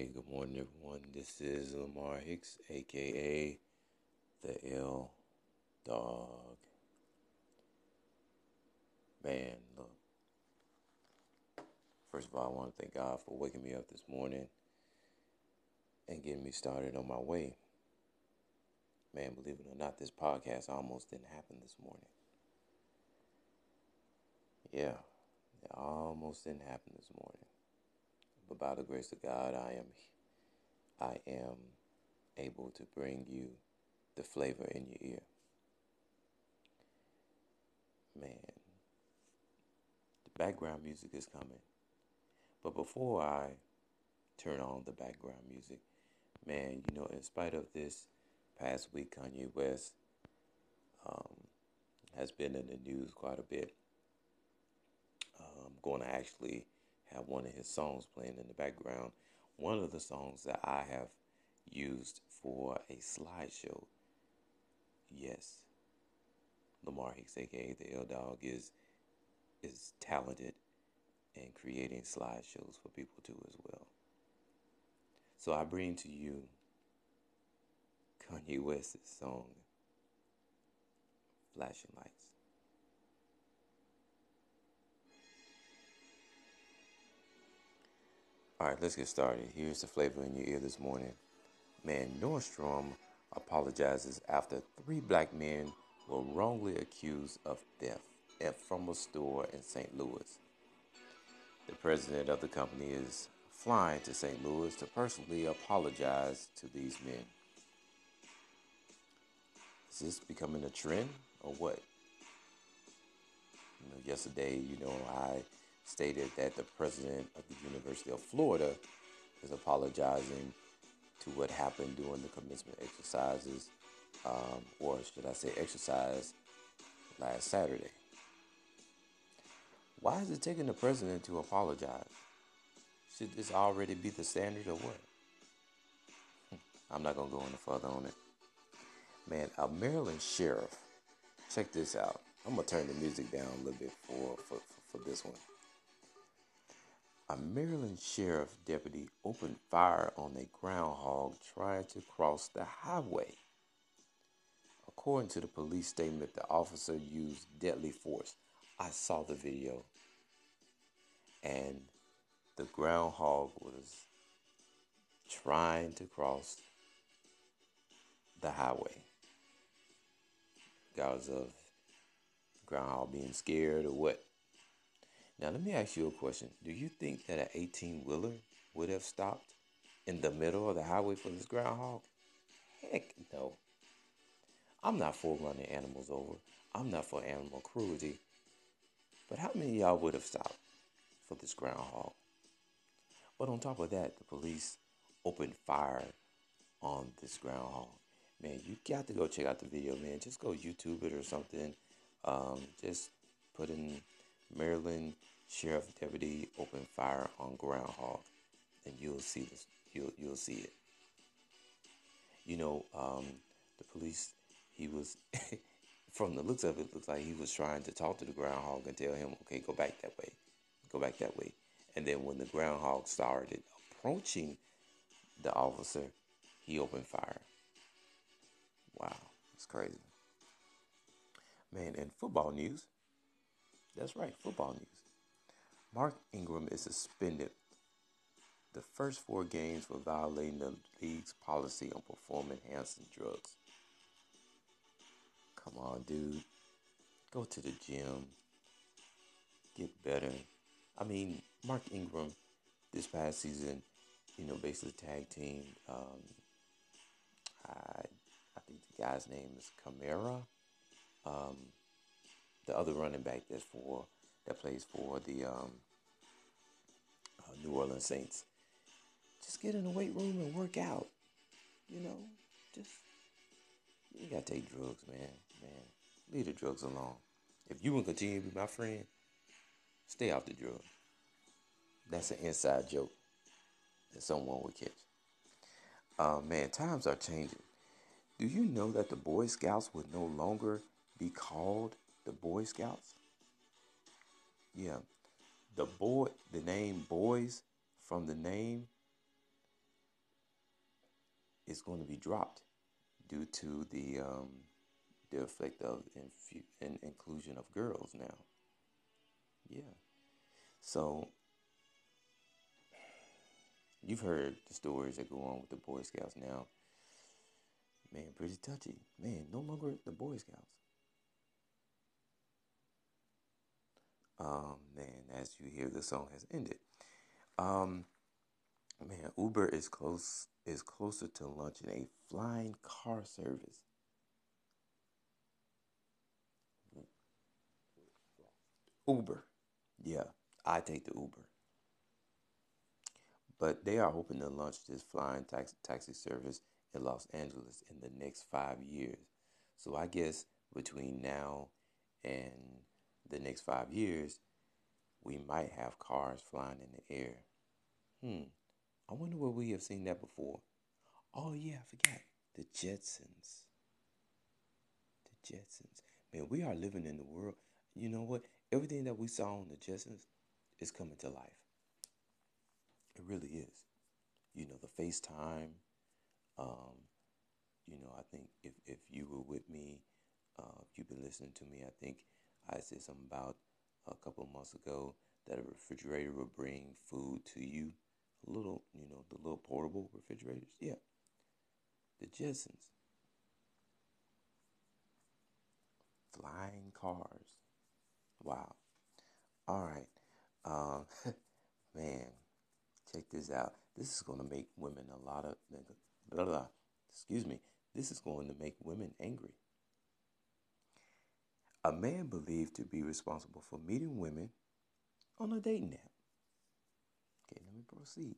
Hey, good morning, everyone. This is Lamar Hicks, aka the L Dog. Man, look. First of all, I want to thank God for waking me up this morning and getting me started on my way. Man, believe it or not, this podcast almost didn't happen this morning. Yeah, it almost didn't happen this morning. But by the grace of God, I am I am able to bring you the flavor in your ear. Man, the background music is coming. But before I turn on the background music, man, you know, in spite of this past week, Kanye West um, has been in the news quite a bit. I'm um, going to actually have one of his songs playing in the background. One of the songs that I have used for a slideshow. Yes, Lamar Hicks, aka the L Dog, is is talented in creating slideshows for people too as well. So I bring to you Kanye West's song Flashing Lights. All right, let's get started. Here's the flavor in your ear this morning. Man, Nordstrom apologizes after three black men were wrongly accused of theft at from a store in St. Louis. The president of the company is flying to St. Louis to personally apologize to these men. Is this becoming a trend or what? You know, yesterday, you know, I stated that the president of the University of Florida is apologizing to what happened during the commencement exercises, um, or should I say, exercise last Saturday. Why is it taking the president to apologize? Should this already be the standard or what? I'm not going to go any further on it. Man, a Maryland sheriff, check this out. I'm going to turn the music down a little bit for, for, for, for this one a Maryland sheriff deputy opened fire on a groundhog trying to cross the highway. According to the police statement, the officer used deadly force. I saw the video, and the groundhog was trying to cross the highway. Because of groundhog being scared or what? Now, let me ask you a question. Do you think that an 18 wheeler would have stopped in the middle of the highway for this groundhog? Heck no. I'm not for running animals over, I'm not for animal cruelty. But how many y'all would have stopped for this groundhog? But on top of that, the police opened fire on this groundhog. Man, you got to go check out the video, man. Just go YouTube it or something. Um, just put in Maryland Sheriff Deputy opened fire on groundhog, and you'll see this. You'll you'll see it. You know, um, the police. He was, from the looks of it, looks like he was trying to talk to the groundhog and tell him, "Okay, go back that way, go back that way." And then when the groundhog started approaching the officer, he opened fire. Wow, it's crazy. Man, in football news, that's right, football news. Mark Ingram is suspended the first four games for violating the league's policy on performance enhancing drugs. Come on, dude. Go to the gym. Get better. I mean, Mark Ingram this past season, you know, basically tag team. Um, I, I think the guy's name is Kamara. Um, the other running back that's for that plays for the um, uh, New Orleans Saints. Just get in the weight room and work out. You know, just you gotta take drugs, man. Man, leave the drugs alone. If you want to continue to be my friend, stay off the drugs. That's an inside joke that someone would catch. Uh, man, times are changing. Do you know that the Boy Scouts would no longer be called the Boy Scouts? Yeah. The boy the name boys from the name is going to be dropped due to the um, the effect of infu- in inclusion of girls now. Yeah. So you've heard the stories that go on with the Boy Scouts now. Man, pretty touchy. Man, no longer the Boy Scouts. Um, man, as you hear, the song has ended. Um, man, Uber is close is closer to launching a flying car service. Uber, yeah, I take the Uber, but they are hoping to launch this flying taxi taxi service in Los Angeles in the next five years. So I guess between now and the next five years, we might have cars flying in the air. Hmm. I wonder where we have seen that before. Oh yeah, I forgot. The Jetsons. The Jetsons. Man, we are living in the world. You know what? Everything that we saw on the Jetsons is coming to life. It really is. You know, the FaceTime. Um, you know, I think if, if you were with me, uh, if you've been listening to me, I think I said something about a couple months ago that a refrigerator will bring food to you. A little, you know, the little portable refrigerators. Yeah. The Jetsons. Flying cars. Wow. All right. Um, man, check this out. This is going to make women a lot of, Blah, blah, blah, excuse me, this is going to make women angry. A man believed to be responsible for meeting women on a dating app. Okay, let me proceed.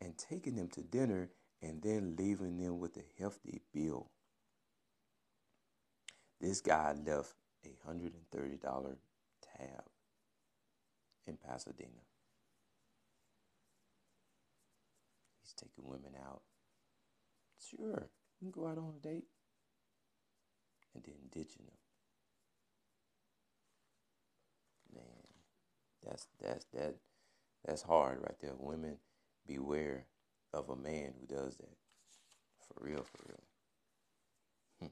And taking them to dinner and then leaving them with a hefty bill. This guy left a $130 tab in Pasadena. He's taking women out. Sure, you can go out on a date and then ditching them. Man, that's that's that that's hard right there. Women beware of a man who does that. For real, for real. Hmm.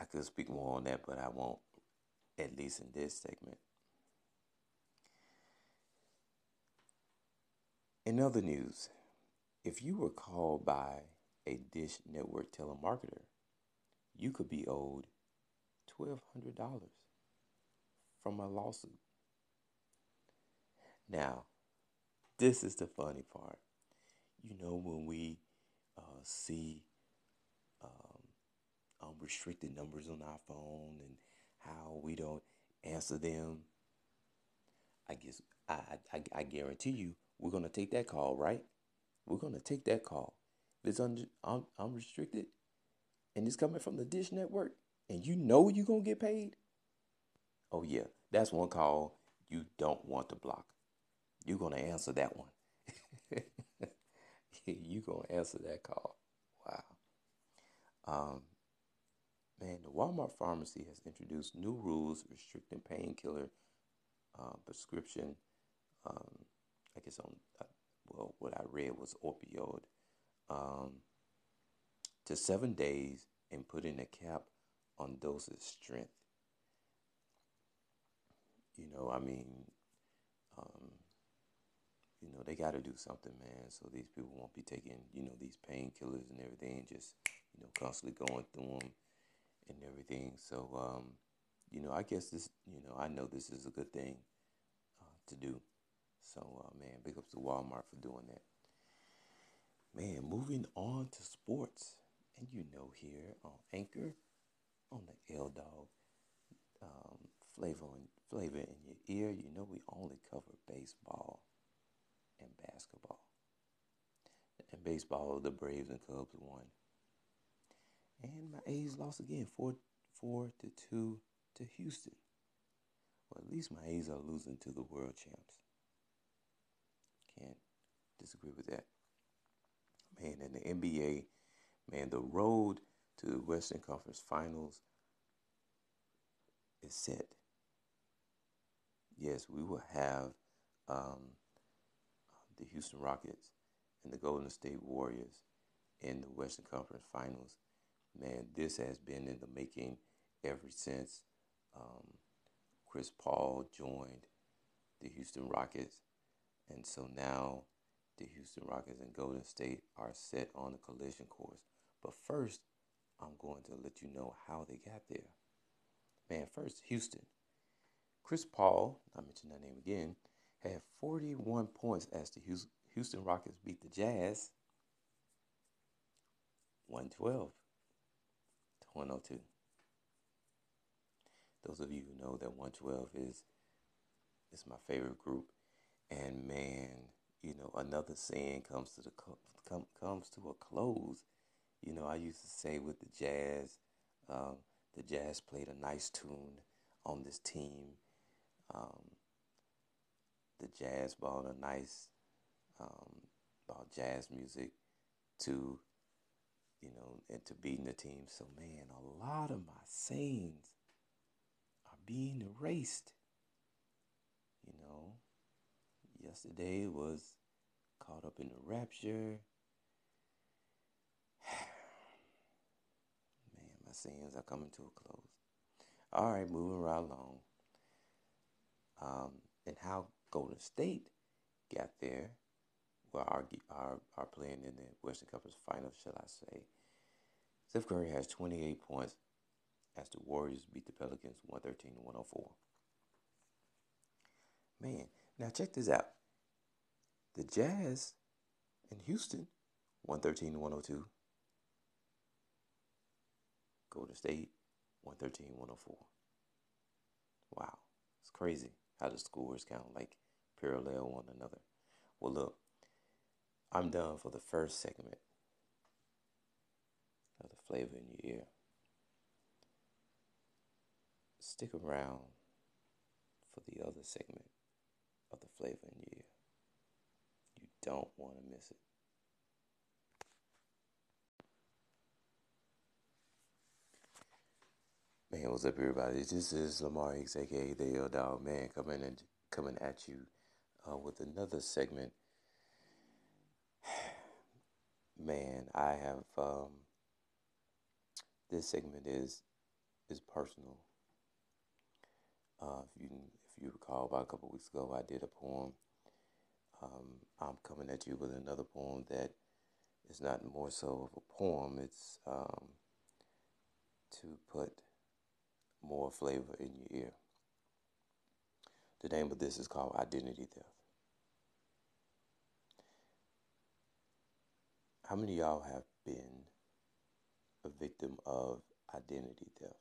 I could speak more on that, but I won't, at least in this segment. In other news, if you were called by a Dish Network telemarketer, you could be owed $1,200 from a lawsuit. Now, this is the funny part. You know, when we uh, see um, um, restricted numbers on our phone and how we don't answer them, I guess I, I, I guarantee you we're going to take that call, right? We're going to take that call. If it's un- un- unrestricted and it's coming from the Dish Network and you know you're going to get paid, oh, yeah, that's one call you don't want to block. You're going to answer that one. you're going to answer that call. Wow. Um, man, the Walmart pharmacy has introduced new rules restricting painkiller uh, prescription. Um, I guess on uh, well, what I read was opioid um, to seven days and putting a cap on dosage strength. You know, I mean, um, you know, they got to do something, man. So these people won't be taking, you know, these painkillers and everything, just, you know, constantly going through them and everything. So, um, you know, I guess this, you know, I know this is a good thing uh, to do. So, uh, man, big ups to Walmart for doing that. Man, moving on to sports. And you know, here on Anchor, on the L Dog um, flavor, flavor in your ear, you know, we only cover baseball and basketball. And baseball, the Braves and Cubs won. And my A's lost again, 4, four to 2 to Houston. Well, at least my A's are losing to the world champs. Can't disagree with that. Man, in the NBA, man, the road to the Western Conference Finals is set. Yes, we will have um, the Houston Rockets and the Golden State Warriors in the Western Conference Finals. Man, this has been in the making ever since um, Chris Paul joined the Houston Rockets. And so now the Houston Rockets and Golden State are set on a collision course. But first, I'm going to let you know how they got there. Man, first, Houston. Chris Paul, I mentioned that name again, had 41 points as the Houston Rockets beat the Jazz 112 to 102. Those of you who know that 112 is is my favorite group, and man, you know another saying comes to the come, comes to a close. You know, I used to say with the Jazz, um, the Jazz played a nice tune on this team. Um, the Jazz brought a nice um, jazz music to you know and to beating the team. So man, a lot of my sayings are being erased. You know, yesterday was caught up in the rapture. Man, my sins are coming to a close. All right, moving right along. Um, and how Golden State got there, well, are, are, are playing in the Western Conference Finals, shall I say. Steph Curry has 28 points as the Warriors beat the Pelicans 113 to 104. Man, now check this out. The Jazz in Houston, 113 to 102. Golden State, 113 104. Wow, it's crazy how the scores kind of like parallel one another. Well, look, I'm done for the first segment of the flavor in your ear. Stick around for the other segment of the flavor in your ear. You don't want to miss it. Man, what's up, everybody? This is Lamar Hicks, aka the L Dog Man, coming and coming at you uh, with another segment. Man, I have um, this segment is is personal. Uh, if you if you recall, about a couple weeks ago, I did a poem. Um, I'm coming at you with another poem that is not more so of a poem. It's um, to put more flavor in your ear. The name of this is called Identity Theft. How many of y'all have been a victim of identity theft?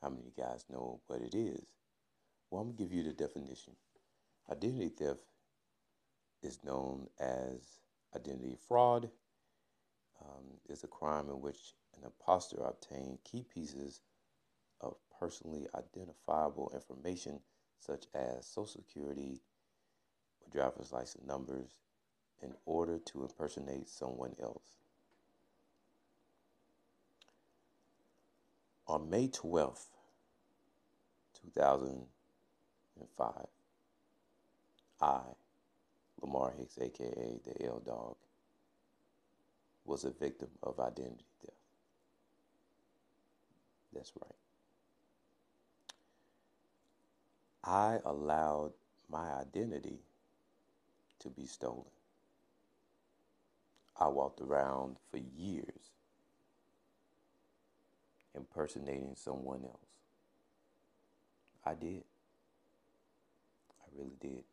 How many guys know what it is? Well, I'm going to give you the definition. Identity theft is known as identity fraud. Um, a crime in which an impostor obtained key pieces personally identifiable information such as social security or driver's license numbers in order to impersonate someone else. On May 12th, 2005, I, Lamar Hicks, aka the L Dog, was a victim of identity theft. That's right. I allowed my identity to be stolen. I walked around for years impersonating someone else. I did. I really did.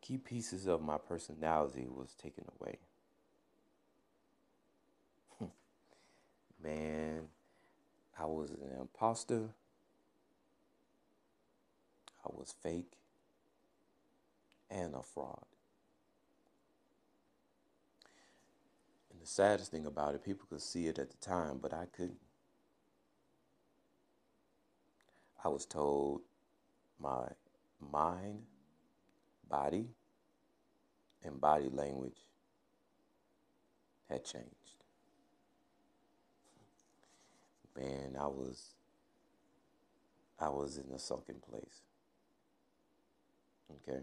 Key pieces of my personality was taken away. Man, I was an imposter. I was fake and a fraud. And the saddest thing about it, people could see it at the time, but I couldn't. I was told my mind, body, and body language had changed. Man, I was I was in a sunken place. Okay.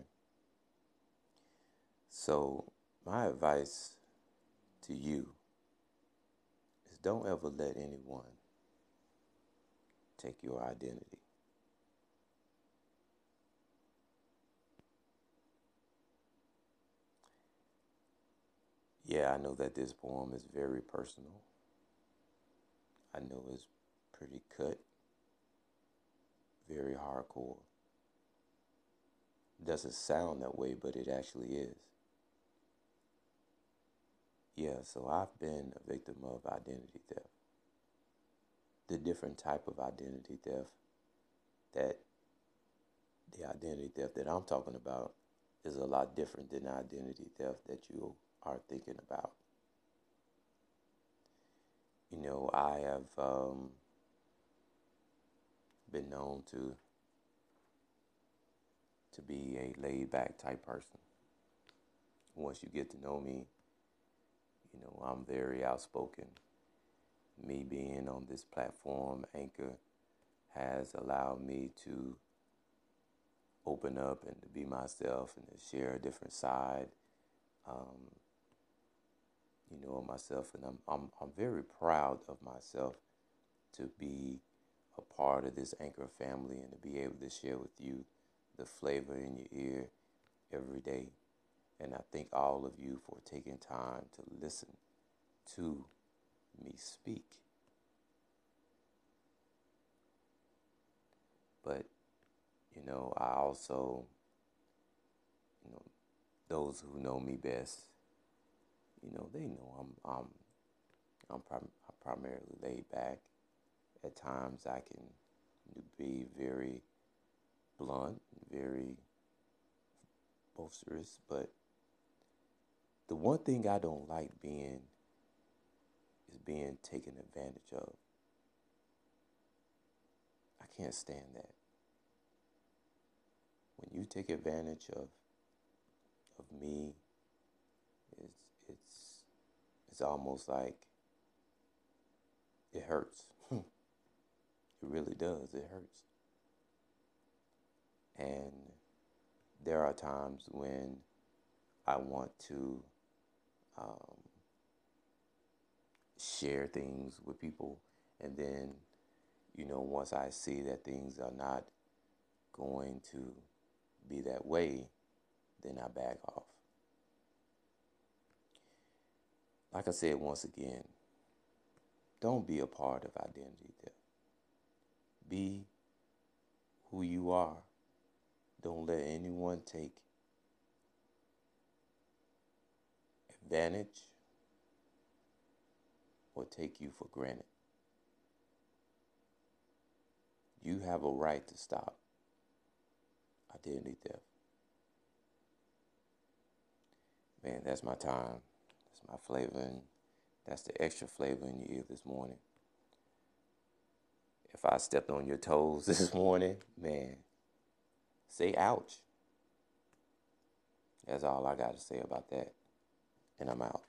So, my advice to you is don't ever let anyone take your identity. Yeah, I know that this poem is very personal. I know it's pretty cut, very hardcore. Doesn't sound that way, but it actually is. Yeah, so I've been a victim of identity theft. The different type of identity theft that the identity theft that I'm talking about is a lot different than the identity theft that you are thinking about. You know, I have um, been known to to be a laid back type person. Once you get to know me, you know, I'm very outspoken. Me being on this platform, Anchor, has allowed me to open up and to be myself and to share a different side, um, you know, of myself. And I'm, I'm, I'm very proud of myself to be a part of this Anchor family and to be able to share with you the flavor in your ear every day. And I thank all of you for taking time to listen to me speak. But, you know, I also, you know, those who know me best, you know, they know I'm, I'm, I'm, prim- I'm primarily laid back. At times I can be very blunt, very boisterous, but the one thing I don't like being is being taken advantage of. I can't stand that. When you take advantage of of me, it's it's it's almost like it hurts. it really does. It hurts. And there are times when I want to um, share things with people. And then, you know, once I see that things are not going to be that way, then I back off. Like I said once again, don't be a part of identity theft. Be who you are. Don't let anyone take advantage or take you for granted. You have a right to stop identity theft. Man, that's my time. That's my flavor, and that's the extra flavor in your ear this morning. If I stepped on your toes this morning, man, say ouch. That's all I got to say about that. And I'm out.